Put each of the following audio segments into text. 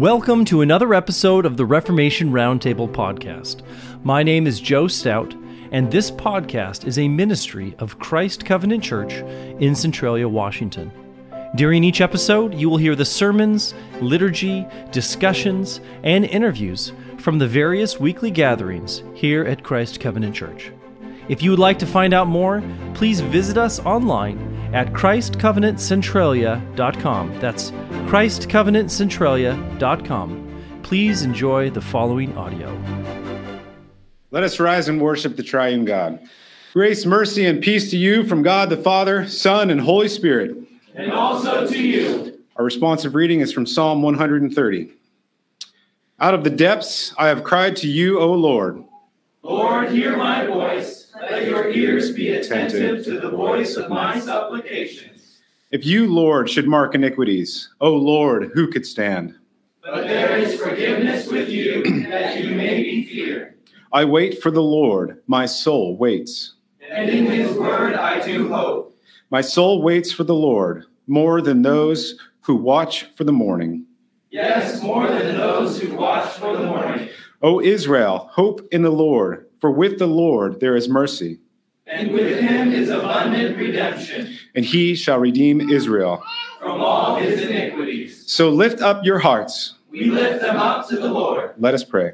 Welcome to another episode of the Reformation Roundtable podcast. My name is Joe Stout, and this podcast is a ministry of Christ Covenant Church in Centralia, Washington. During each episode, you will hear the sermons, liturgy, discussions, and interviews from the various weekly gatherings here at Christ Covenant Church. If you would like to find out more, please visit us online at ChristCovenantCentralia.com. That's ChristCovenantCentralia.com. Please enjoy the following audio. Let us rise and worship the triune God. Grace, mercy, and peace to you from God the Father, Son, and Holy Spirit. And also to you. Our responsive reading is from Psalm 130. Out of the depths I have cried to you, O Lord. Lord, hear my voice. Let your ears be attentive to the voice of my supplications. If you, Lord, should mark iniquities, O Lord, who could stand? But there is forgiveness with you, that you may be feared. I wait for the Lord, my soul waits. And in his word I do hope. My soul waits for the Lord, more than those who watch for the morning. Yes, more than those who watch for the morning. O Israel, hope in the Lord for with the Lord there is mercy. And with him is abundant redemption. And he shall redeem Israel from all his iniquities. So lift up your hearts. We lift them up to the Lord. Let us pray.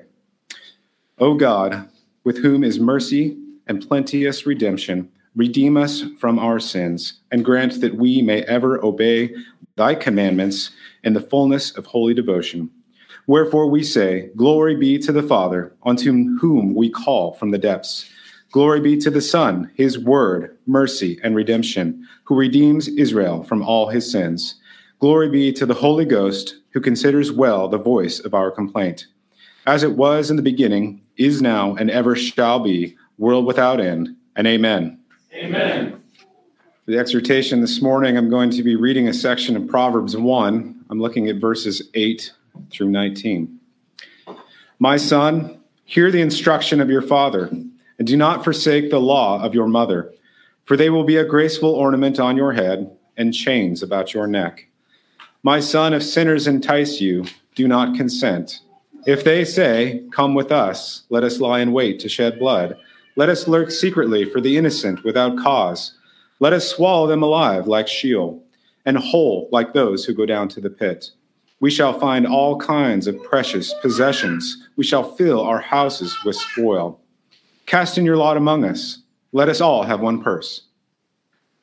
O God, with whom is mercy and plenteous redemption, redeem us from our sins and grant that we may ever obey thy commandments in the fullness of holy devotion Wherefore we say, Glory be to the Father, unto whom we call from the depths. Glory be to the Son, his word, mercy, and redemption, who redeems Israel from all his sins. Glory be to the Holy Ghost, who considers well the voice of our complaint. As it was in the beginning, is now, and ever shall be, world without end. And amen. Amen. For the exhortation this morning, I'm going to be reading a section of Proverbs 1. I'm looking at verses 8 through 19. My son, hear the instruction of your father, and do not forsake the law of your mother, for they will be a graceful ornament on your head and chains about your neck. My son, if sinners entice you, do not consent. If they say, Come with us, let us lie in wait to shed blood, let us lurk secretly for the innocent without cause, let us swallow them alive like Sheol, and whole like those who go down to the pit. We shall find all kinds of precious possessions. We shall fill our houses with spoil. Cast in your lot among us. Let us all have one purse.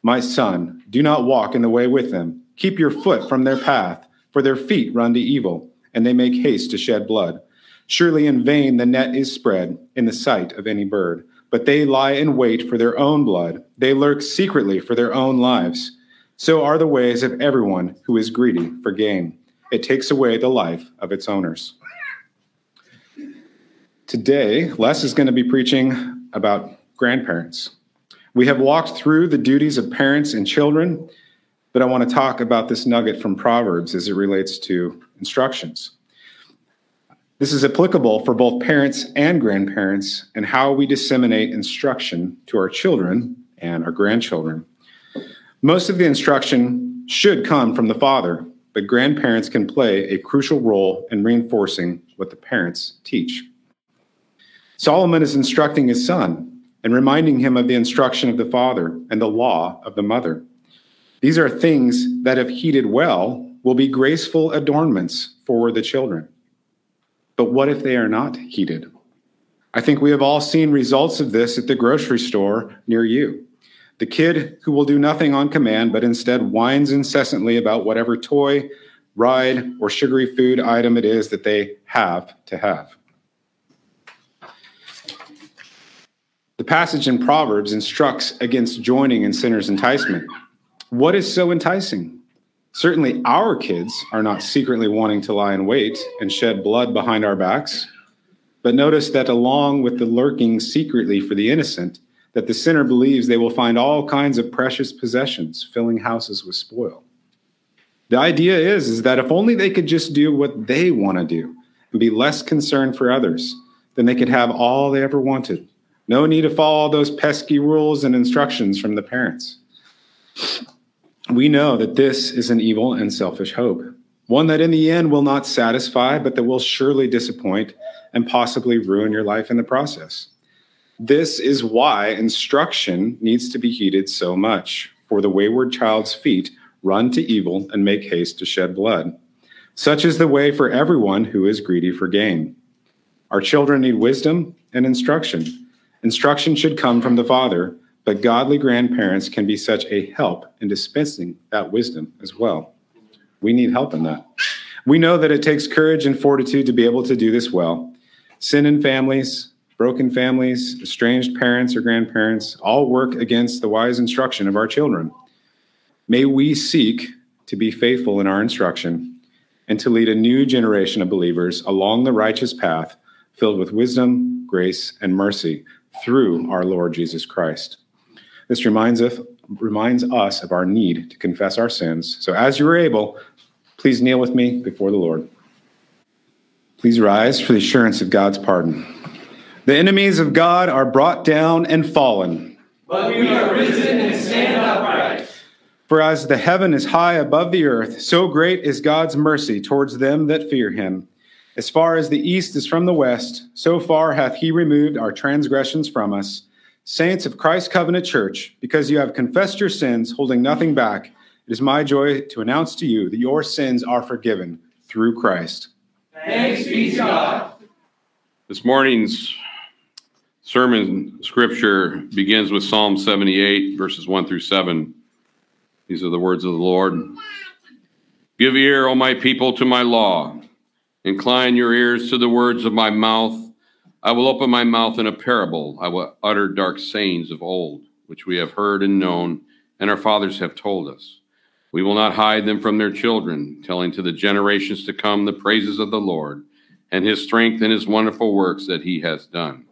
My son, do not walk in the way with them. Keep your foot from their path, for their feet run to evil, and they make haste to shed blood. Surely in vain the net is spread in the sight of any bird, but they lie in wait for their own blood. They lurk secretly for their own lives. So are the ways of everyone who is greedy for gain it takes away the life of its owners. Today, Les is going to be preaching about grandparents. We have walked through the duties of parents and children, but I want to talk about this nugget from Proverbs as it relates to instructions. This is applicable for both parents and grandparents and how we disseminate instruction to our children and our grandchildren. Most of the instruction should come from the father, but grandparents can play a crucial role in reinforcing what the parents teach. Solomon is instructing his son and reminding him of the instruction of the father and the law of the mother. These are things that, if heeded well, will be graceful adornments for the children. But what if they are not heeded? I think we have all seen results of this at the grocery store near you. The kid who will do nothing on command, but instead whines incessantly about whatever toy, ride, or sugary food item it is that they have to have. The passage in Proverbs instructs against joining in sinner's enticement. What is so enticing? Certainly, our kids are not secretly wanting to lie in wait and shed blood behind our backs. But notice that along with the lurking secretly for the innocent, that the sinner believes they will find all kinds of precious possessions, filling houses with spoil. The idea is, is that if only they could just do what they want to do and be less concerned for others, then they could have all they ever wanted. No need to follow those pesky rules and instructions from the parents. We know that this is an evil and selfish hope. one that in the end will not satisfy, but that will surely disappoint and possibly ruin your life in the process. This is why instruction needs to be heeded so much, for the wayward child's feet run to evil and make haste to shed blood. Such is the way for everyone who is greedy for gain. Our children need wisdom and instruction. Instruction should come from the Father, but godly grandparents can be such a help in dispensing that wisdom as well. We need help in that. We know that it takes courage and fortitude to be able to do this well. Sin in families, broken families, estranged parents or grandparents all work against the wise instruction of our children. May we seek to be faithful in our instruction and to lead a new generation of believers along the righteous path filled with wisdom, grace, and mercy through our Lord Jesus Christ. This reminds us, reminds us of our need to confess our sins. So, as you are able, please kneel with me before the Lord. Please rise for the assurance of God's pardon. The enemies of God are brought down and fallen. But we are risen and stand upright. For as the heaven is high above the earth, so great is God's mercy towards them that fear him. As far as the east is from the west, so far hath he removed our transgressions from us. Saints of Christ Covenant Church, because you have confessed your sins, holding nothing back, it is my joy to announce to you that your sins are forgiven through Christ. Thanks be to God. This morning's sermon scripture begins with Psalm 78, verses 1 through 7. These are the words of the Lord. Give ear, O my people, to my law. Incline your ears to the words of my mouth. I will open my mouth in a parable. I will utter dark sayings of old, which we have heard and known, and our fathers have told us. We will not hide them from their children, telling to the generations to come the praises of the Lord and his strength and his wonderful works that he has done.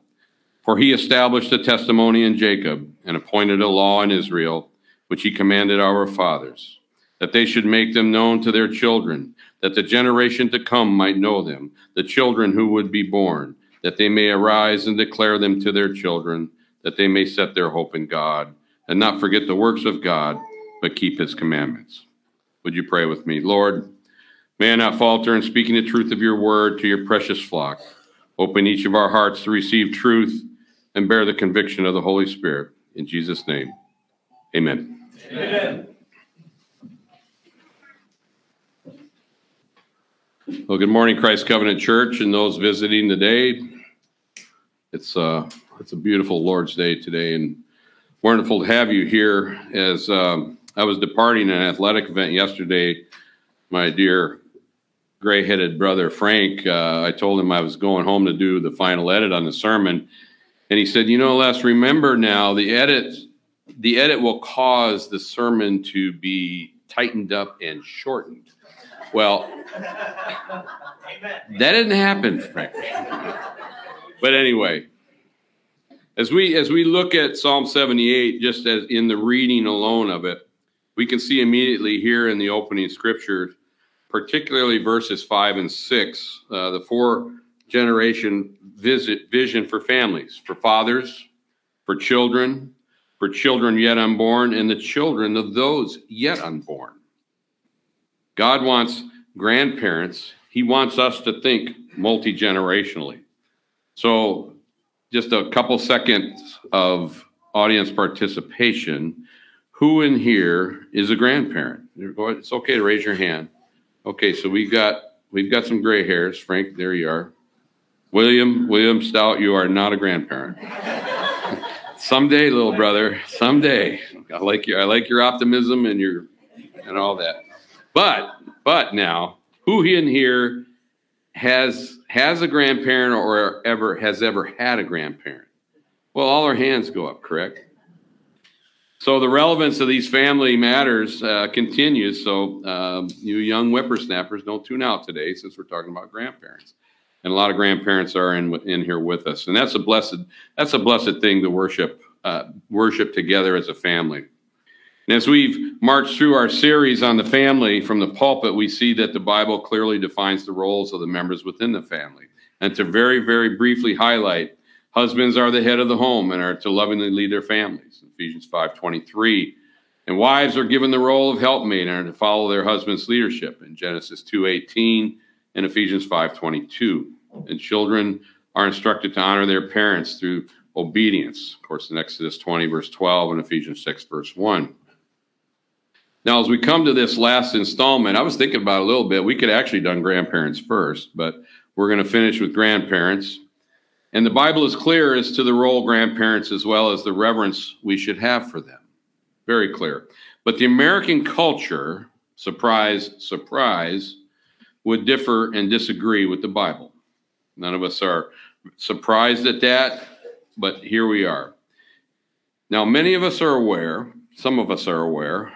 For he established a testimony in Jacob and appointed a law in Israel, which he commanded our fathers, that they should make them known to their children, that the generation to come might know them, the children who would be born, that they may arise and declare them to their children, that they may set their hope in God, and not forget the works of God, but keep his commandments. Would you pray with me? Lord, may I not falter in speaking the truth of your word to your precious flock. Open each of our hearts to receive truth and bear the conviction of the Holy Spirit. In Jesus' name, amen. Amen. Well, good morning, Christ Covenant Church, and those visiting today. It's uh, it's a beautiful Lord's Day today, and wonderful to have you here. As um, I was departing an athletic event yesterday, my dear gray-headed brother Frank, uh, I told him I was going home to do the final edit on the sermon, and he said, "You know, Les, remember now the edit. The edit will cause the sermon to be tightened up and shortened." Well, that didn't happen, Frank. but anyway, as we as we look at Psalm 78, just as in the reading alone of it, we can see immediately here in the opening scriptures, particularly verses five and six, uh, the four generation visit vision for families, for fathers, for children, for children yet unborn, and the children of those yet unborn. God wants grandparents, He wants us to think multi generationally. So, just a couple seconds of audience participation. Who in here is a grandparent? It's okay to raise your hand. Okay, so we've got we've got some gray hairs. Frank, there you are. William, William Stout, you are not a grandparent. someday, little brother, someday. I like your I like your optimism and your and all that. But but now, who in here has has a grandparent or ever has ever had a grandparent? Well, all our hands go up, correct? So the relevance of these family matters uh, continues. So um, you young whippersnappers, don't tune out today since we're talking about grandparents, and a lot of grandparents are in in here with us, and that's a blessed that's a blessed thing to worship uh, worship together as a family. And as we've marched through our series on the family from the pulpit, we see that the Bible clearly defines the roles of the members within the family. And to very, very briefly highlight, husbands are the head of the home and are to lovingly lead their families. Ephesians 5:23 And wives are given the role of helpmate and are to follow their husband's leadership in Genesis 2:18 and Ephesians 5:22. And children are instructed to honor their parents through obedience. Of course, in Exodus 20 verse 12 and Ephesians 6 verse 1. Now, as we come to this last installment, I was thinking about a little bit. We could actually done grandparents first, but we're going to finish with grandparents. And the Bible is clear as to the role grandparents as well as the reverence we should have for them. Very clear. But the American culture, surprise, surprise, would differ and disagree with the Bible. None of us are surprised at that, but here we are. Now, many of us are aware, some of us are aware,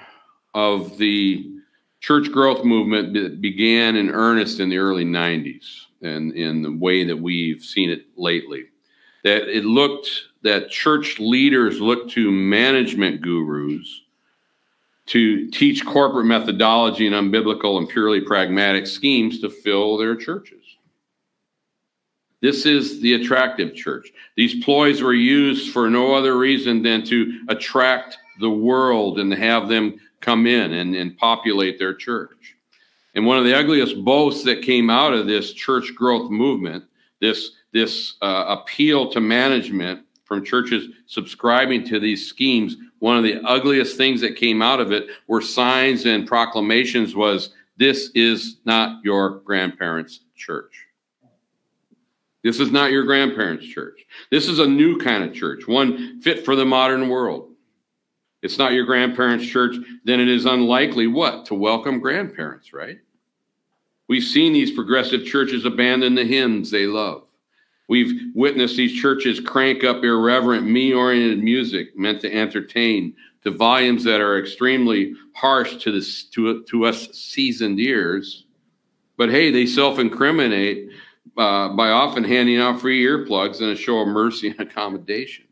of the church growth movement that began in earnest in the early 90s and in the way that we've seen it lately. That it looked that church leaders looked to management gurus to teach corporate methodology and unbiblical and purely pragmatic schemes to fill their churches. This is the attractive church. These ploys were used for no other reason than to attract the world and have them come in and, and populate their church. And one of the ugliest boasts that came out of this church growth movement, this, this uh, appeal to management from churches subscribing to these schemes, one of the ugliest things that came out of it were signs and proclamations was this is not your grandparents' church. This is not your grandparents' church. This is a new kind of church, one fit for the modern world. It's not your grandparents' church, then it is unlikely what? To welcome grandparents, right? We've seen these progressive churches abandon the hymns they love. We've witnessed these churches crank up irreverent, me oriented music meant to entertain to volumes that are extremely harsh to, this, to, to us seasoned ears. But hey, they self incriminate uh, by often handing out free earplugs and a show of mercy and accommodation.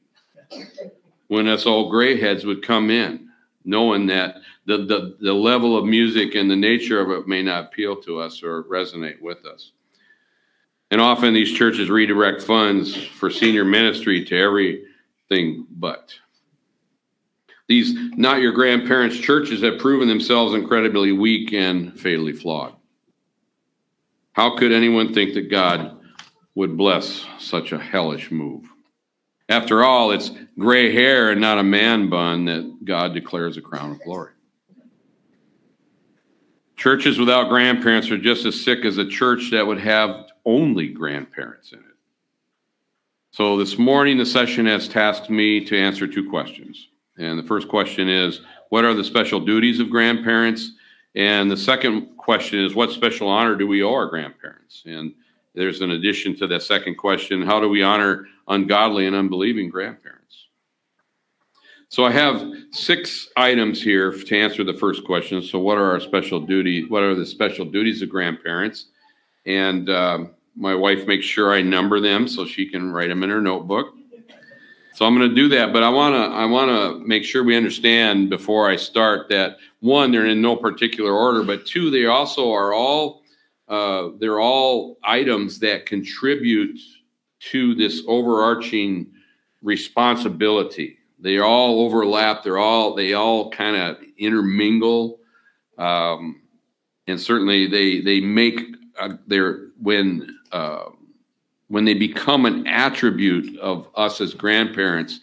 When us old gray heads would come in, knowing that the, the, the level of music and the nature of it may not appeal to us or resonate with us. And often these churches redirect funds for senior ministry to everything but. These not your grandparents' churches have proven themselves incredibly weak and fatally flawed. How could anyone think that God would bless such a hellish move? After all, it's gray hair and not a man bun that God declares a crown of glory. Churches without grandparents are just as sick as a church that would have only grandparents in it. So this morning, the session has tasked me to answer two questions. And the first question is What are the special duties of grandparents? And the second question is What special honor do we owe our grandparents? And there's an addition to that second question How do we honor ungodly and unbelieving grandparents? So I have six items here to answer the first question. So, what are our special duties? What are the special duties of grandparents? And uh, my wife makes sure I number them so she can write them in her notebook. So I'm going to do that, but I want to I want to make sure we understand before I start that one, they're in no particular order, but two, they also are all uh, they're all items that contribute to this overarching responsibility they all overlap. They're all they all kind of intermingle, um, and certainly they they make uh, their when uh, when they become an attribute of us as grandparents.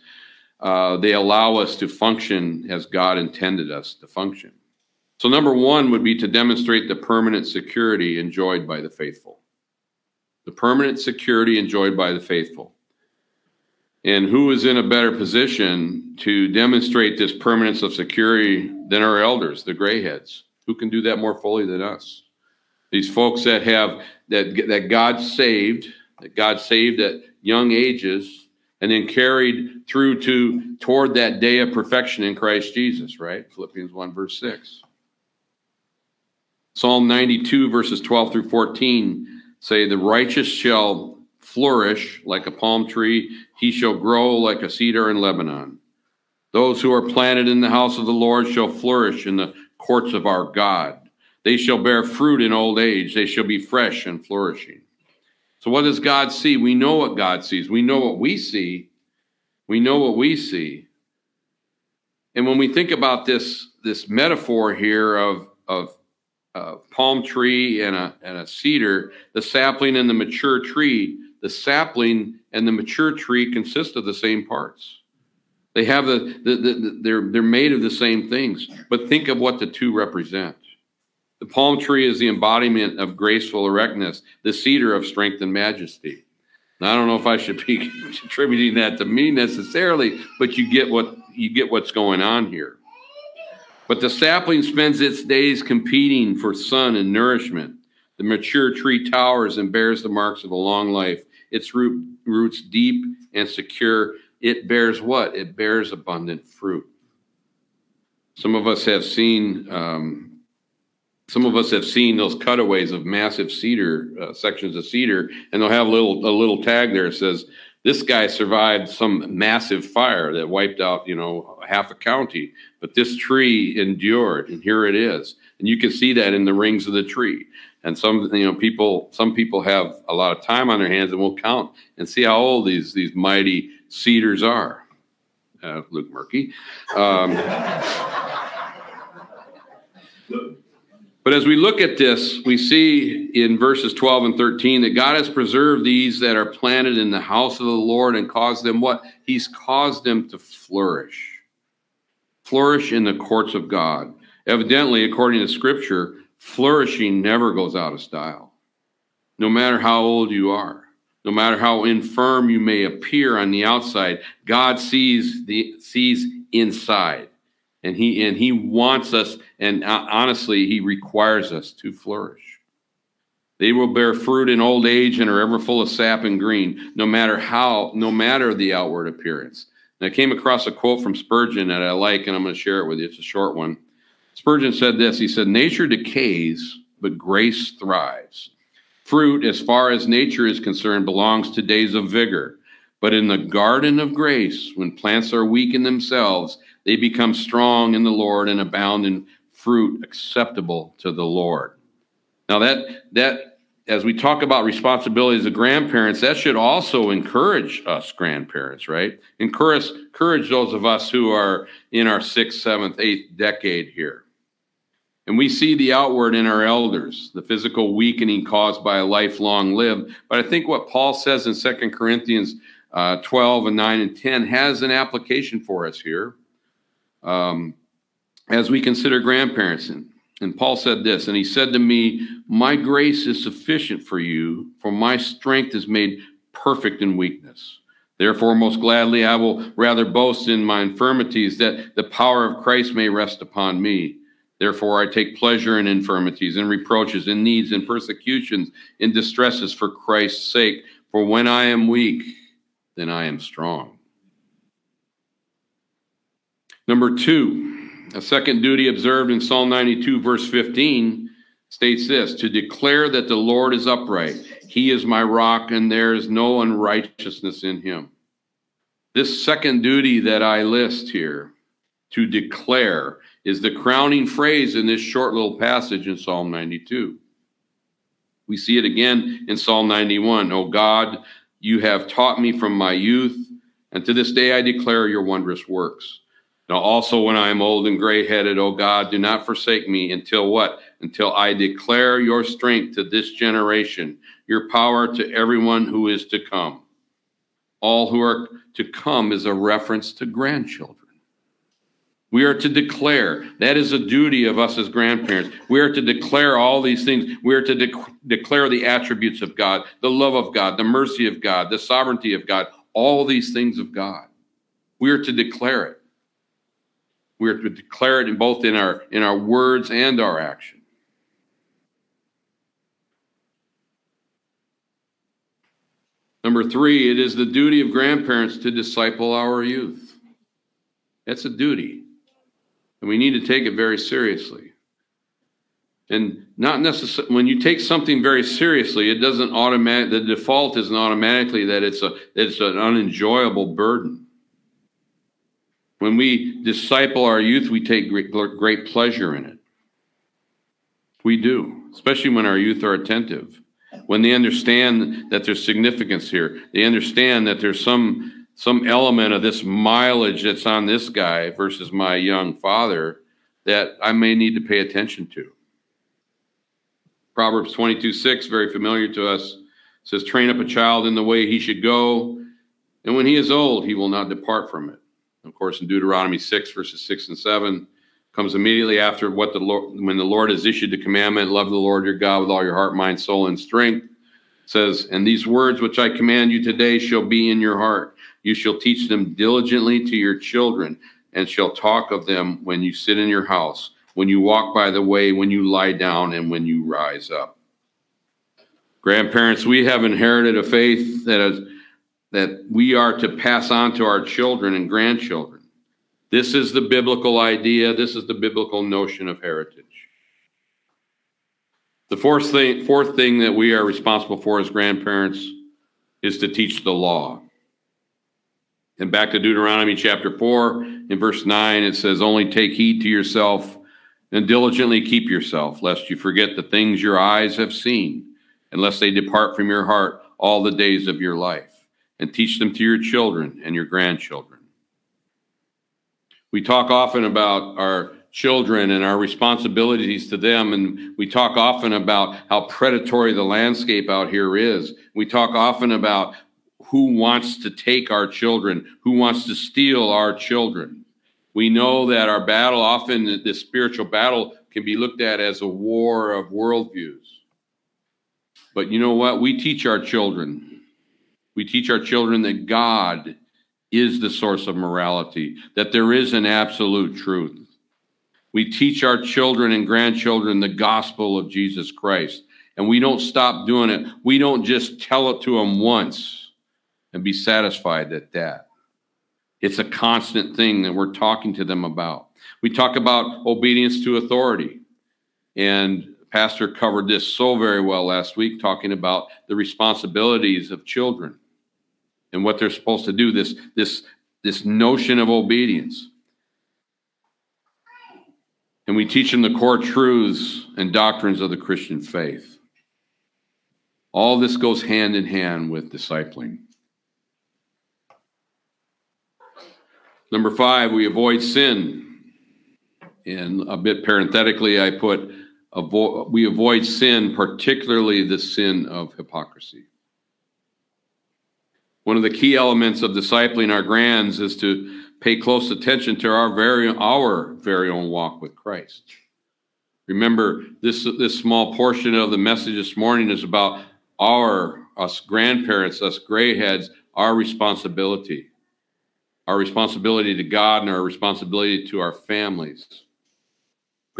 Uh, they allow us to function as God intended us to function. So, number one would be to demonstrate the permanent security enjoyed by the faithful. The permanent security enjoyed by the faithful. And who is in a better position to demonstrate this permanence of security than our elders, the grayheads? Who can do that more fully than us? These folks that have that that God saved, that God saved at young ages, and then carried through to toward that day of perfection in Christ Jesus, right? Philippians 1, verse 6. Psalm 92, verses 12 through 14 say, The righteous shall flourish like a palm tree, he shall grow like a cedar in Lebanon. Those who are planted in the house of the Lord shall flourish in the courts of our God. They shall bear fruit in old age, they shall be fresh and flourishing. So, what does God see? We know what God sees. We know what we see. We know what we see. and when we think about this this metaphor here of of a palm tree and a, and a cedar, the sapling and the mature tree, the sapling and the mature tree consist of the same parts. They have the, the, the, they're they're made of the same things. But think of what the two represent. The palm tree is the embodiment of graceful erectness, the cedar of strength and majesty. Now, I don't know if I should be attributing that to me necessarily, but you get what you get what's going on here. But the sapling spends its days competing for sun and nourishment. The mature tree towers and bears the marks of a long life. Its root, roots deep and secure it bears what? It bears abundant fruit. Some of us have seen. Um, some of us have seen those cutaways of massive cedar uh, sections of cedar, and they'll have a little a little tag there that says this guy survived some massive fire that wiped out you know half a county, but this tree endured, and here it is, and you can see that in the rings of the tree. And some you know people some people have a lot of time on their hands and will count and see how old these these mighty cedars are. Uh, Luke Murky. Um, but as we look at this, we see in verses 12 and 13 that God has preserved these that are planted in the house of the Lord and caused them what? He's caused them to flourish. Flourish in the courts of God. Evidently, according to Scripture, flourishing never goes out of style, no matter how old you are. No matter how infirm you may appear on the outside, God sees the sees inside. And he and he wants us and honestly he requires us to flourish. They will bear fruit in old age and are ever full of sap and green, no matter how no matter the outward appearance. And I came across a quote from Spurgeon that I like and I'm going to share it with you. It's a short one. Spurgeon said this. He said, "Nature decays, but grace thrives." Fruit, as far as nature is concerned, belongs to days of vigor. But in the garden of grace, when plants are weak in themselves, they become strong in the Lord and abound in fruit acceptable to the Lord. Now that that as we talk about responsibilities of grandparents, that should also encourage us grandparents, right? Encourage encourage those of us who are in our sixth, seventh, eighth decade here. And we see the outward in our elders, the physical weakening caused by a lifelong live. But I think what Paul says in Second Corinthians uh, 12 and 9 and 10 has an application for us here um, as we consider grandparents. And, and Paul said this, and he said to me, My grace is sufficient for you, for my strength is made perfect in weakness. Therefore, most gladly, I will rather boast in my infirmities, that the power of Christ may rest upon me. Therefore, I take pleasure in infirmities, in reproaches, in needs, in persecutions, in distresses for Christ's sake. For when I am weak, then I am strong. Number two, a second duty observed in Psalm 92, verse 15, states this to declare that the Lord is upright. He is my rock, and there is no unrighteousness in him. This second duty that I list here, to declare, is the crowning phrase in this short little passage in Psalm 92. We see it again in Psalm 91. Oh God, you have taught me from my youth, and to this day I declare your wondrous works. Now also when I am old and gray headed, O God, do not forsake me until what? Until I declare your strength to this generation, your power to everyone who is to come. All who are to come is a reference to grandchildren. We are to declare. That is a duty of us as grandparents. We are to declare all these things. We are to de- declare the attributes of God, the love of God, the mercy of God, the sovereignty of God, all these things of God. We are to declare it. We are to declare it in both in our in our words and our action. Number three, it is the duty of grandparents to disciple our youth. That's a duty. And we need to take it very seriously. And not necessarily when you take something very seriously, it doesn't automatic the default isn't automatically that it's a it's an unenjoyable burden. When we disciple our youth, we take great, great pleasure in it. We do, especially when our youth are attentive. When they understand that there's significance here, they understand that there's some some element of this mileage that's on this guy versus my young father that I may need to pay attention to. Proverbs 22 6, very familiar to us, says, Train up a child in the way he should go, and when he is old, he will not depart from it. Of course, in Deuteronomy 6, verses 6 and 7, comes immediately after what the Lord, when the Lord has issued the commandment, love the Lord your God with all your heart, mind, soul, and strength. Says, and these words which I command you today shall be in your heart. You shall teach them diligently to your children, and shall talk of them when you sit in your house, when you walk by the way, when you lie down, and when you rise up. Grandparents, we have inherited a faith that is that we are to pass on to our children and grandchildren. This is the biblical idea, this is the biblical notion of heritage. The fourth thing, fourth thing that we are responsible for as grandparents is to teach the law. And back to Deuteronomy chapter 4, in verse 9, it says, Only take heed to yourself and diligently keep yourself, lest you forget the things your eyes have seen, unless they depart from your heart all the days of your life and teach them to your children and your grandchildren. We talk often about our children and our responsibilities to them, and we talk often about how predatory the landscape out here is. We talk often about who wants to take our children, who wants to steal our children. We know that our battle, often this spiritual battle, can be looked at as a war of worldviews. But you know what? We teach our children we teach our children that God is the source of morality, that there is an absolute truth. We teach our children and grandchildren the gospel of Jesus Christ, and we don't stop doing it. We don't just tell it to them once and be satisfied at that. It's a constant thing that we're talking to them about. We talk about obedience to authority. And Pastor covered this so very well last week, talking about the responsibilities of children and what they're supposed to do, this, this, this notion of obedience. And we teach them the core truths and doctrines of the Christian faith. All this goes hand in hand with discipling. Number five, we avoid sin. And a bit parenthetically, I put we avoid sin, particularly the sin of hypocrisy. One of the key elements of discipling our grands is to pay close attention to our very our very own walk with Christ. Remember, this this small portion of the message this morning is about our us grandparents, us gray heads, our responsibility, our responsibility to God and our responsibility to our families.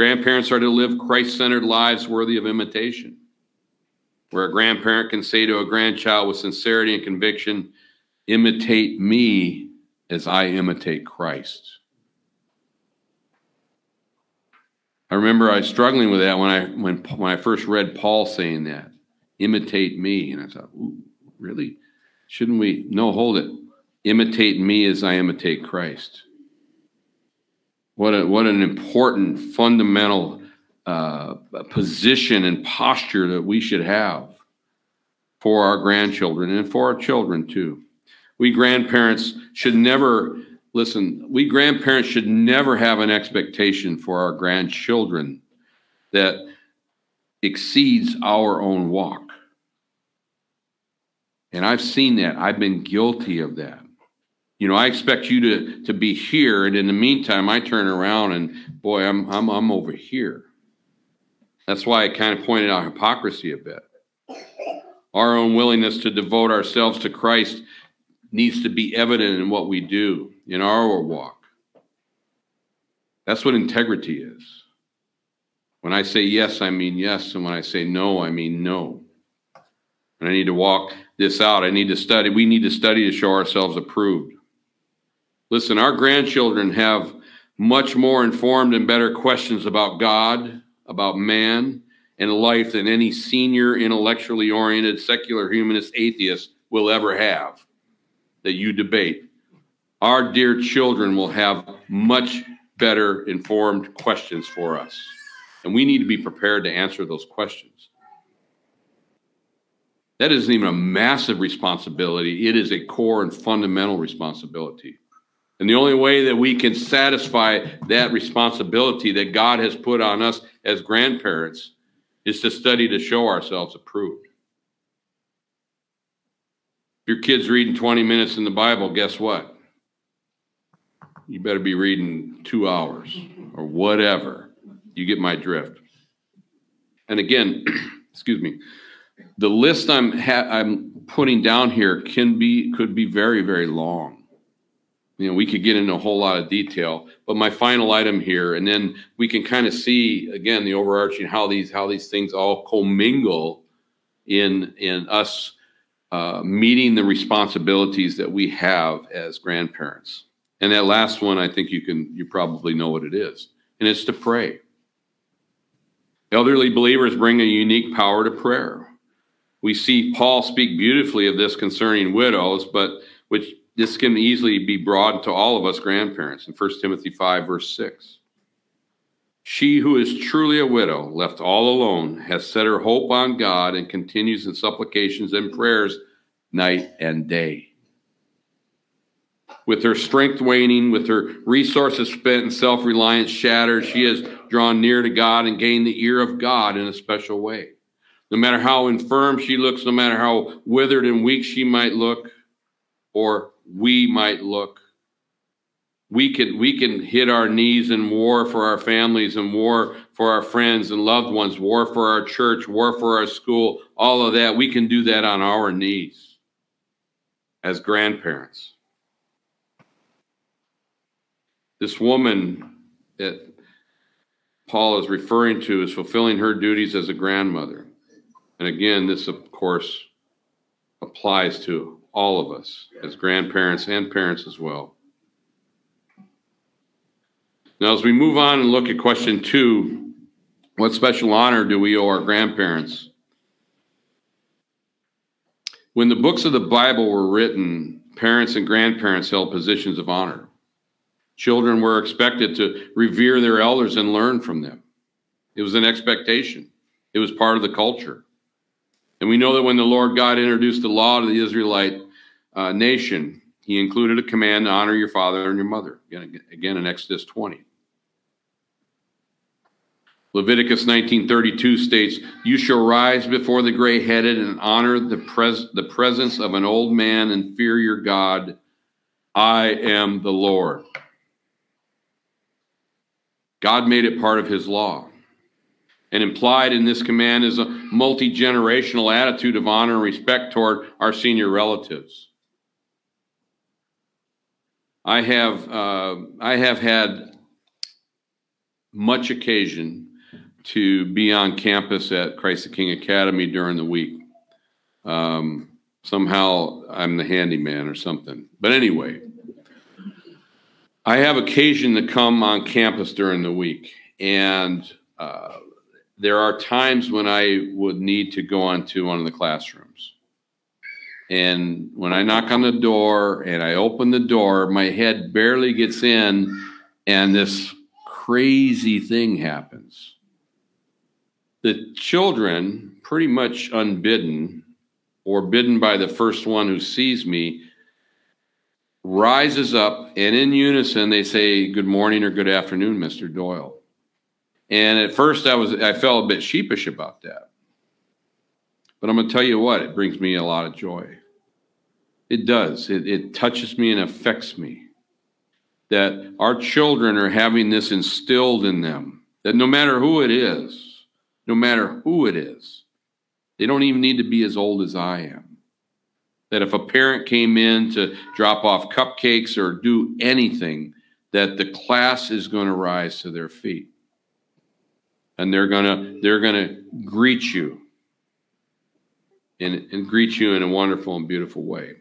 Grandparents are to live Christ centered lives worthy of imitation where a grandparent can say to a grandchild with sincerity and conviction, imitate me as I imitate Christ. I remember I was struggling with that when I when when I first read Paul saying that, imitate me, and I thought, really? Shouldn't we? No, hold it. Imitate me as I imitate Christ. What a what an important fundamental uh, position and posture that we should have for our grandchildren and for our children too. We grandparents should never listen, we grandparents should never have an expectation for our grandchildren that exceeds our own walk. And I've seen that. I've been guilty of that. You know, I expect you to to be here, and in the meantime, I turn around and boy, I'm I'm I'm over here. That's why I kind of pointed out hypocrisy a bit. Our own willingness to devote ourselves to Christ needs to be evident in what we do in our walk. That's what integrity is. When I say yes, I mean yes. And when I say no, I mean no. And I need to walk this out. I need to study. We need to study to show ourselves approved. Listen, our grandchildren have much more informed and better questions about God, about man and life than any senior intellectually oriented secular humanist atheist will ever have that you debate. Our dear children will have much better informed questions for us. And we need to be prepared to answer those questions. That isn't even a massive responsibility. It is a core and fundamental responsibility. And the only way that we can satisfy that responsibility that God has put on us as grandparents is to study to show ourselves approved. If your kid's reading 20 minutes in the Bible, guess what? You better be reading two hours or whatever. You get my drift. And again, excuse me, the list I'm ha- I'm putting down here can be could be very very long you know, we could get into a whole lot of detail, but my final item here, and then we can kind of see again the overarching how these how these things all commingle in in us uh, meeting the responsibilities that we have as grandparents. And that last one, I think you can you probably know what it is, and it's to pray. Elderly believers bring a unique power to prayer. We see Paul speak beautifully of this concerning widows, but which this can easily be brought to all of us grandparents in 1 Timothy 5, verse 6. She who is truly a widow, left all alone, has set her hope on God and continues in supplications and prayers night and day. With her strength waning, with her resources spent and self reliance shattered, she has drawn near to God and gained the ear of God in a special way. No matter how infirm she looks, no matter how withered and weak she might look, or we might look. We can we can hit our knees in war for our families and war for our friends and loved ones, war for our church, war for our school, all of that. We can do that on our knees as grandparents. This woman that Paul is referring to is fulfilling her duties as a grandmother. And again, this, of course, applies to all of us as grandparents and parents as well. Now, as we move on and look at question two, what special honor do we owe our grandparents? When the books of the Bible were written, parents and grandparents held positions of honor. Children were expected to revere their elders and learn from them. It was an expectation, it was part of the culture. And we know that when the Lord God introduced the law to the Israelite uh, nation, he included a command to honor your father and your mother. Again, again in Exodus 20. Leviticus 19:32 states, "You shall rise before the gray-headed and honor the, pres- the presence of an old man and fear your God. I am the Lord." God made it part of his law. And implied in this command is a multi generational attitude of honor and respect toward our senior relatives. I have uh, I have had much occasion to be on campus at Christ the King Academy during the week. Um, somehow I'm the handyman or something. But anyway, I have occasion to come on campus during the week, and uh, there are times when I would need to go onto one of the classrooms. And when I knock on the door and I open the door, my head barely gets in, and this crazy thing happens. The children, pretty much unbidden or bidden by the first one who sees me, rises up and in unison they say, Good morning or good afternoon, Mr. Doyle. And at first, I was I felt a bit sheepish about that. But I'm going to tell you what, it brings me a lot of joy. It does. It, it touches me and affects me. That our children are having this instilled in them. That no matter who it is, no matter who it is, they don't even need to be as old as I am. That if a parent came in to drop off cupcakes or do anything, that the class is going to rise to their feet and they're gonna they're gonna greet you and, and greet you in a wonderful and beautiful way.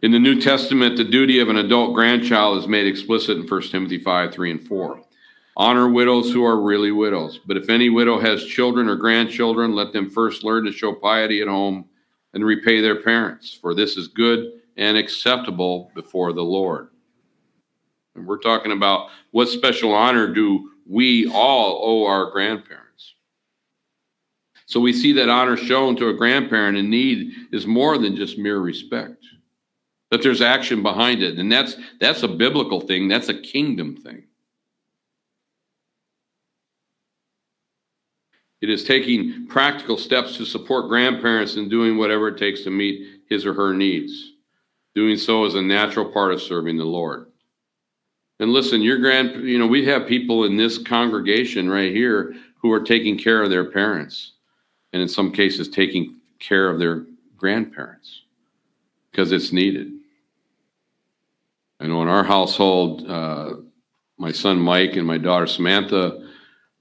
In the New Testament, the duty of an adult grandchild is made explicit in 1 Timothy 5 3 and 4. Honor widows who are really widows. But if any widow has children or grandchildren, let them first learn to show piety at home and repay their parents, for this is good and acceptable before the Lord. And we're talking about what special honor do we all owe our grandparents. So we see that honor shown to a grandparent in need is more than just mere respect. That there's action behind it. And that's that's a biblical thing, that's a kingdom thing. It is taking practical steps to support grandparents in doing whatever it takes to meet his or her needs. Doing so is a natural part of serving the Lord. And listen, your grand, you know, we have people in this congregation right here who are taking care of their parents, and in some cases, taking care of their grandparents because it's needed. I know in our household, uh, my son Mike and my daughter Samantha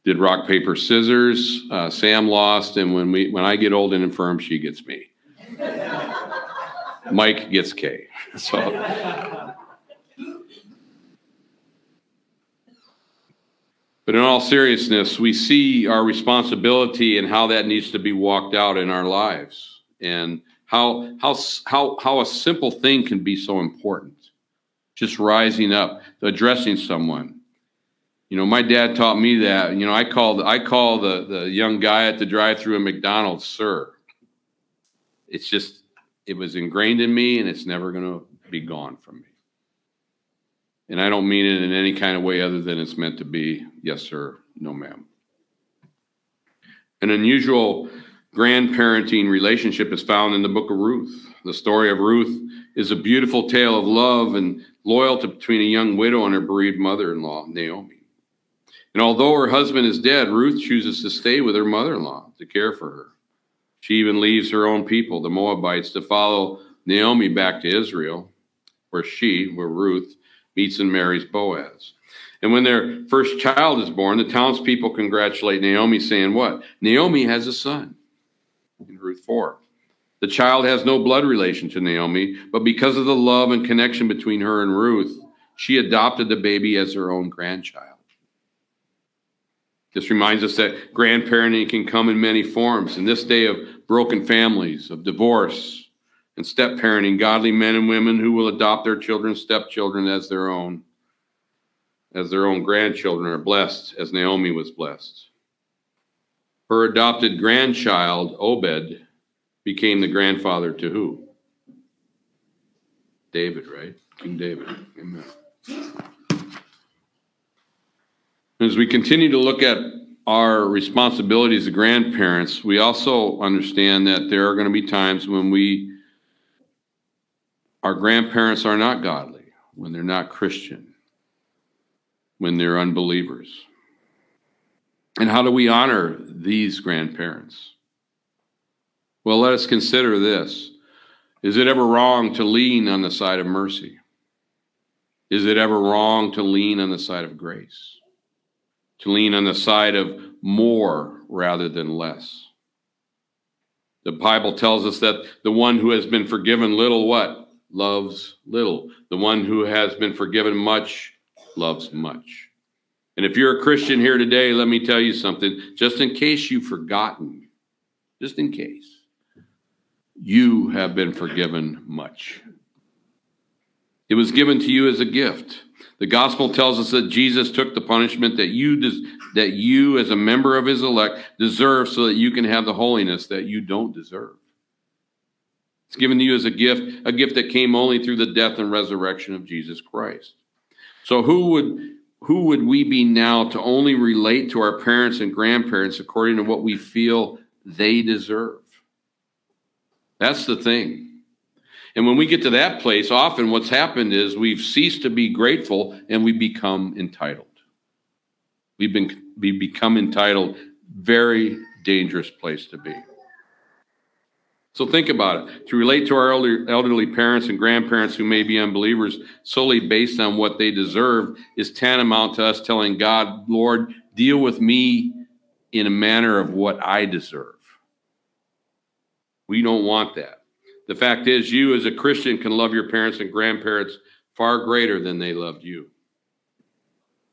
did rock paper scissors. Uh, Sam lost, and when we when I get old and infirm, she gets me. Mike gets K. So. But in all seriousness, we see our responsibility and how that needs to be walked out in our lives, and how how how how a simple thing can be so important. Just rising up, addressing someone, you know, my dad taught me that. You know, I call I call the the young guy at the drive-through at McDonald's sir. It's just it was ingrained in me, and it's never going to be gone from me. And I don't mean it in any kind of way other than it's meant to be. Yes, sir. No, ma'am. An unusual grandparenting relationship is found in the book of Ruth. The story of Ruth is a beautiful tale of love and loyalty between a young widow and her bereaved mother in law, Naomi. And although her husband is dead, Ruth chooses to stay with her mother in law to care for her. She even leaves her own people, the Moabites, to follow Naomi back to Israel, where she, where Ruth, meets and marries Boaz. And when their first child is born, the townspeople congratulate Naomi, saying, What? Naomi has a son. In Ruth 4. The child has no blood relation to Naomi, but because of the love and connection between her and Ruth, she adopted the baby as her own grandchild. This reminds us that grandparenting can come in many forms. In this day of broken families, of divorce, and step parenting, godly men and women who will adopt their children's stepchildren as their own, as their own grandchildren, are blessed, as Naomi was blessed. Her adopted grandchild, Obed, became the grandfather to who? David, right? King David. Amen. As we continue to look at our responsibilities as grandparents, we also understand that there are going to be times when we, our grandparents are not godly, when they're not Christian, when they're unbelievers. And how do we honor these grandparents? Well, let us consider this. Is it ever wrong to lean on the side of mercy? Is it ever wrong to lean on the side of grace? to lean on the side of more rather than less. The Bible tells us that the one who has been forgiven little, what? Loves little. The one who has been forgiven much loves much. And if you're a Christian here today, let me tell you something, just in case you've forgotten, just in case, you have been forgiven much. It was given to you as a gift. The gospel tells us that Jesus took the punishment that you des- that you as a member of his elect deserve so that you can have the holiness that you don't deserve. It's given to you as a gift, a gift that came only through the death and resurrection of Jesus Christ. So who would who would we be now to only relate to our parents and grandparents according to what we feel they deserve? That's the thing. And when we get to that place, often what's happened is we've ceased to be grateful and we become entitled. We've been we become entitled, very dangerous place to be. So think about it. To relate to our elder, elderly parents and grandparents who may be unbelievers solely based on what they deserve is tantamount to us telling God, Lord, deal with me in a manner of what I deserve. We don't want that. The fact is, you as a Christian can love your parents and grandparents far greater than they loved you.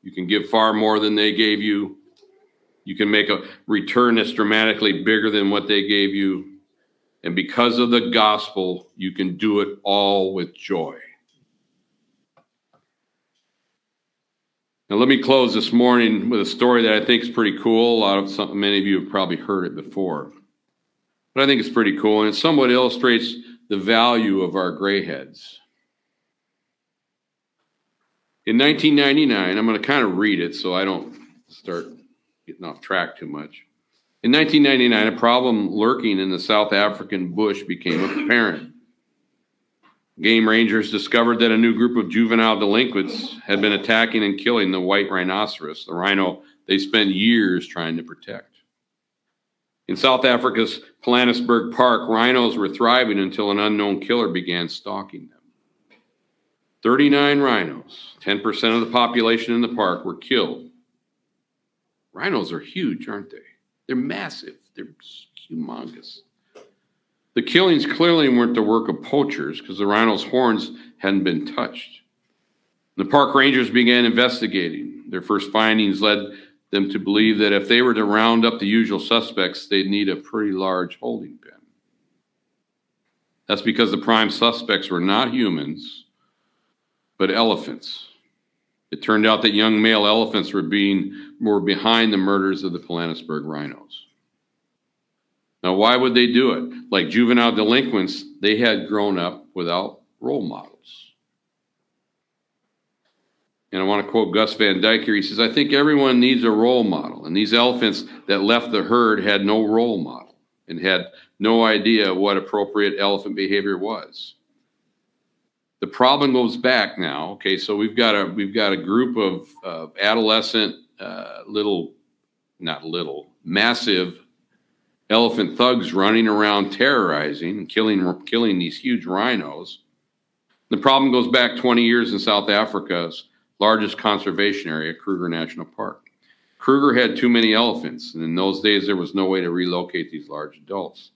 You can give far more than they gave you. You can make a return that's dramatically bigger than what they gave you. And because of the gospel, you can do it all with joy. Now, let me close this morning with a story that I think is pretty cool. A lot of some, many of you have probably heard it before. but I think it's pretty cool, and it somewhat illustrates the value of our gray heads. In 1999, I'm going to kind of read it so I don't start getting off track too much. In 1999, a problem lurking in the South African bush became apparent. Game rangers discovered that a new group of juvenile delinquents had been attacking and killing the white rhinoceros, the rhino they spent years trying to protect. In South Africa's Pilanesberg Park, rhinos were thriving until an unknown killer began stalking them. 39 rhinos, 10% of the population in the park, were killed. Rhinos are huge, aren't they? They're massive, they're humongous. The killings clearly weren't the work of poachers because the rhino's horns hadn't been touched. The park rangers began investigating. Their first findings led them to believe that if they were to round up the usual suspects, they'd need a pretty large holding pen. That's because the prime suspects were not humans, but elephants. It turned out that young male elephants were being were behind the murders of the Pilanesberg rhinos. Now, why would they do it? Like juvenile delinquents, they had grown up without role models. And I want to quote Gus Van Dyke here. He says, I think everyone needs a role model. And these elephants that left the herd had no role model and had no idea what appropriate elephant behavior was. The problem goes back now. Okay, so we've got a we've got a group of uh, adolescent, uh, little, not little, massive elephant thugs running around terrorizing and killing killing these huge rhinos. The problem goes back 20 years in South Africa's largest conservation area, Kruger National Park. Kruger had too many elephants, and in those days there was no way to relocate these large adults.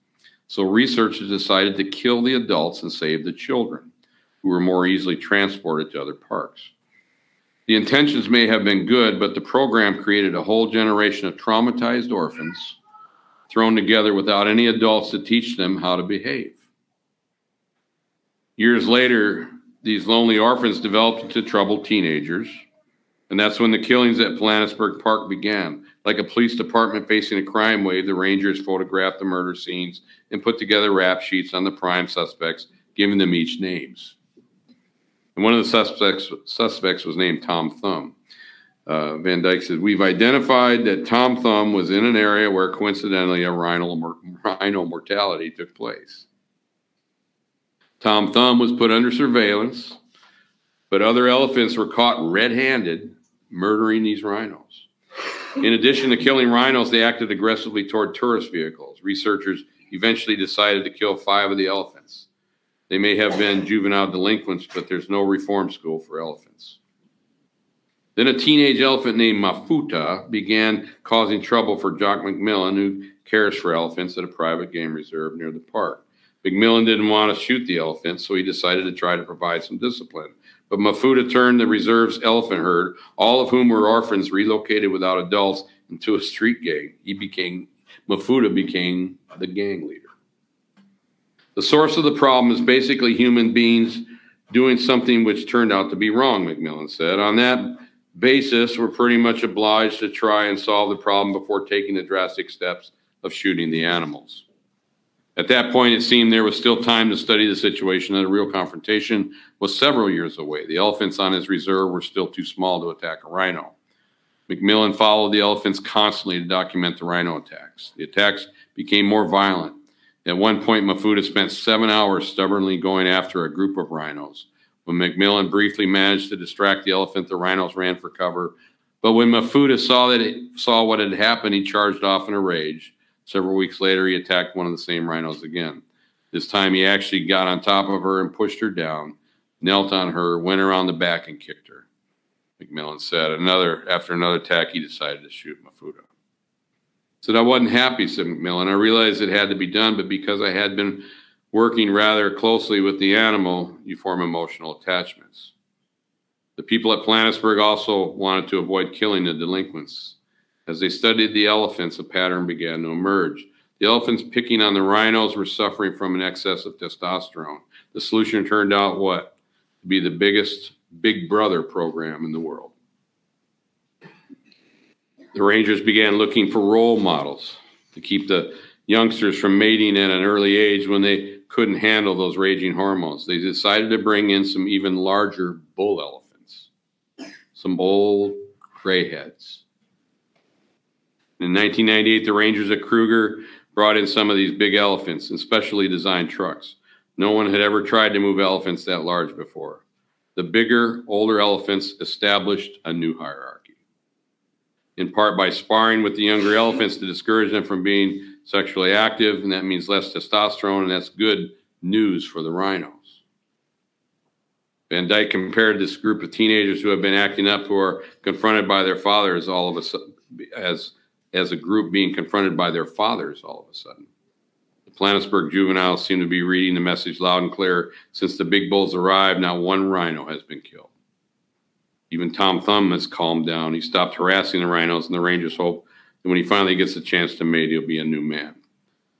So researchers decided to kill the adults and save the children, who were more easily transported to other parks. The intentions may have been good, but the program created a whole generation of traumatized orphans thrown together without any adults to teach them how to behave. Years later, these lonely orphans developed into troubled teenagers, and that's when the killings at Pilanesberg Park began. Like a police department facing a crime wave, the Rangers photographed the murder scenes and put together rap sheets on the prime suspects, giving them each names. And one of the suspects, suspects was named Tom Thumb. Uh, Van Dyke said, We've identified that Tom Thumb was in an area where coincidentally a rhino, rhino mortality took place. Tom Thumb was put under surveillance, but other elephants were caught red handed murdering these rhinos. In addition to killing rhinos, they acted aggressively toward tourist vehicles. Researchers eventually decided to kill five of the elephants. They may have been juvenile delinquents, but there's no reform school for elephants. Then a teenage elephant named Mafuta began causing trouble for Jock McMillan, who cares for elephants at a private game reserve near the park. McMillan didn't want to shoot the elephant, so he decided to try to provide some discipline. But Mafuta turned the reserve's elephant herd, all of whom were orphans relocated without adults, into a street gang. He became Mafuta became the gang leader. The source of the problem is basically human beings doing something which turned out to be wrong, McMillan said. On that basis, we're pretty much obliged to try and solve the problem before taking the drastic steps of shooting the animals. At that point, it seemed there was still time to study the situation, and a real confrontation was several years away. The elephants on his reserve were still too small to attack a rhino. McMillan followed the elephants constantly to document the rhino attacks. The attacks became more violent. At one point, Mafuta spent seven hours stubbornly going after a group of rhinos. When McMillan briefly managed to distract the elephant, the rhinos ran for cover. But when Mafuta saw that it, saw what had happened, he charged off in a rage. Several weeks later, he attacked one of the same rhinos again. This time, he actually got on top of her and pushed her down, knelt on her, went around the back, and kicked her. McMillan said. Another after another attack, he decided to shoot Mafuta. Said I wasn't happy, said McMillan. I realized it had to be done, but because I had been working rather closely with the animal, you form emotional attachments. The people at Pilanesberg also wanted to avoid killing the delinquents. As they studied the elephants, a pattern began to emerge. The elephants picking on the rhinos were suffering from an excess of testosterone. The solution turned out what? To be the biggest Big Brother program in the world. The Rangers began looking for role models to keep the youngsters from mating at an early age when they couldn't handle those raging hormones. They decided to bring in some even larger bull elephants, some old gray heads. In 1998, the Rangers at Kruger brought in some of these big elephants in specially designed trucks. No one had ever tried to move elephants that large before. The bigger, older elephants established a new hierarchy, in part by sparring with the younger elephants to discourage them from being sexually active, and that means less testosterone, and that's good news for the rhinos. Van Dyke compared this group of teenagers who have been acting up, who are confronted by their fathers all of a sudden, as as a group being confronted by their fathers all of a sudden. The Pilanesberg juveniles seem to be reading the message loud and clear. Since the big bulls arrived, not one rhino has been killed. Even Tom Thumb has calmed down. He stopped harassing the rhinos, and the Rangers hope that when he finally gets a chance to mate, he'll be a new man.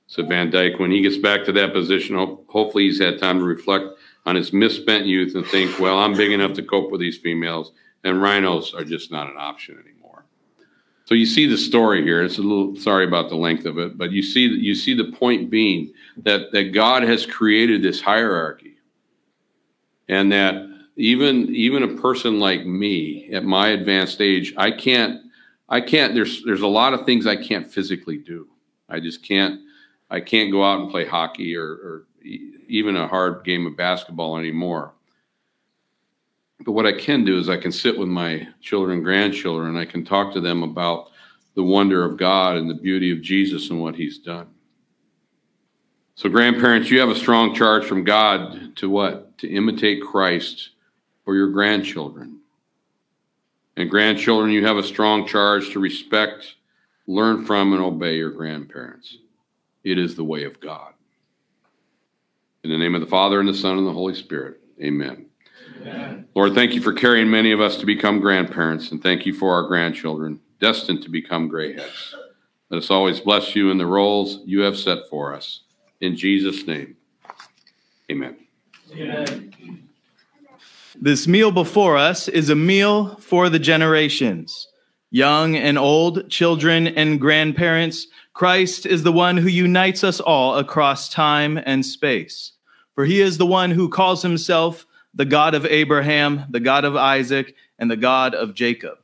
So Van Dyke, when he gets back to that position, hopefully he's had time to reflect on his misspent youth and think, well, I'm big enough to cope with these females, and rhinos are just not an option anymore. So you see the story here. It's a little sorry about the length of it, but you see you see the point being that that God has created this hierarchy, and that even even a person like me at my advanced age, I can't I can't. There's there's a lot of things I can't physically do. I just can't. I can't go out and play hockey or, or even a hard game of basketball anymore. But what I can do is I can sit with my children and grandchildren. And I can talk to them about the wonder of God and the beauty of Jesus and what he's done. So, grandparents, you have a strong charge from God to what? To imitate Christ for your grandchildren. And grandchildren, you have a strong charge to respect, learn from, and obey your grandparents. It is the way of God. In the name of the Father, and the Son, and the Holy Spirit, amen. Amen. Lord, thank you for carrying many of us to become grandparents, and thank you for our grandchildren, destined to become grayheads. Let us always bless you in the roles you have set for us. In Jesus' name, amen. Amen. This meal before us is a meal for the generations. Young and old, children and grandparents, Christ is the one who unites us all across time and space. For he is the one who calls himself the God of Abraham, the God of Isaac, and the God of Jacob.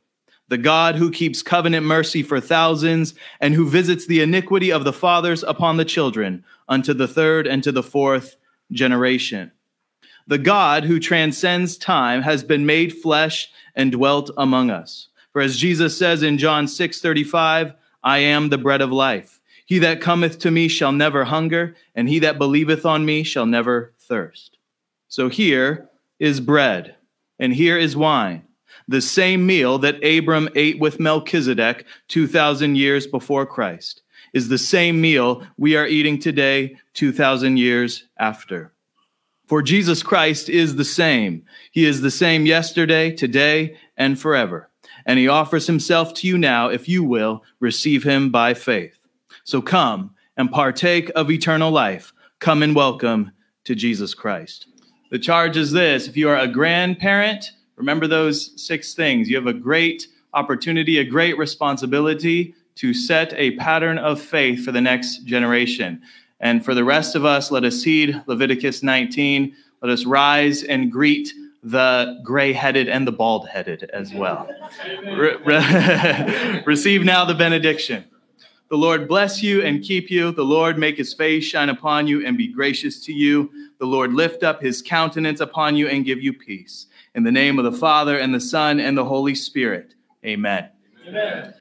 The God who keeps covenant mercy for thousands and who visits the iniquity of the fathers upon the children unto the third and to the fourth generation. The God who transcends time has been made flesh and dwelt among us. For as Jesus says in John 6 35, I am the bread of life. He that cometh to me shall never hunger, and he that believeth on me shall never thirst. So here is bread, and here is wine, the same meal that Abram ate with Melchizedek 2,000 years before Christ, is the same meal we are eating today, 2,000 years after. For Jesus Christ is the same. He is the same yesterday, today, and forever. And he offers himself to you now if you will receive him by faith. So come and partake of eternal life. Come and welcome to Jesus Christ. The charge is this if you are a grandparent, remember those six things. You have a great opportunity, a great responsibility to set a pattern of faith for the next generation. And for the rest of us, let us heed Leviticus 19. Let us rise and greet the gray headed and the bald headed as well. Re- re- receive now the benediction. The Lord bless you and keep you. The Lord make his face shine upon you and be gracious to you. The Lord lift up his countenance upon you and give you peace. In the name of the Father and the Son and the Holy Spirit. Amen. Amen.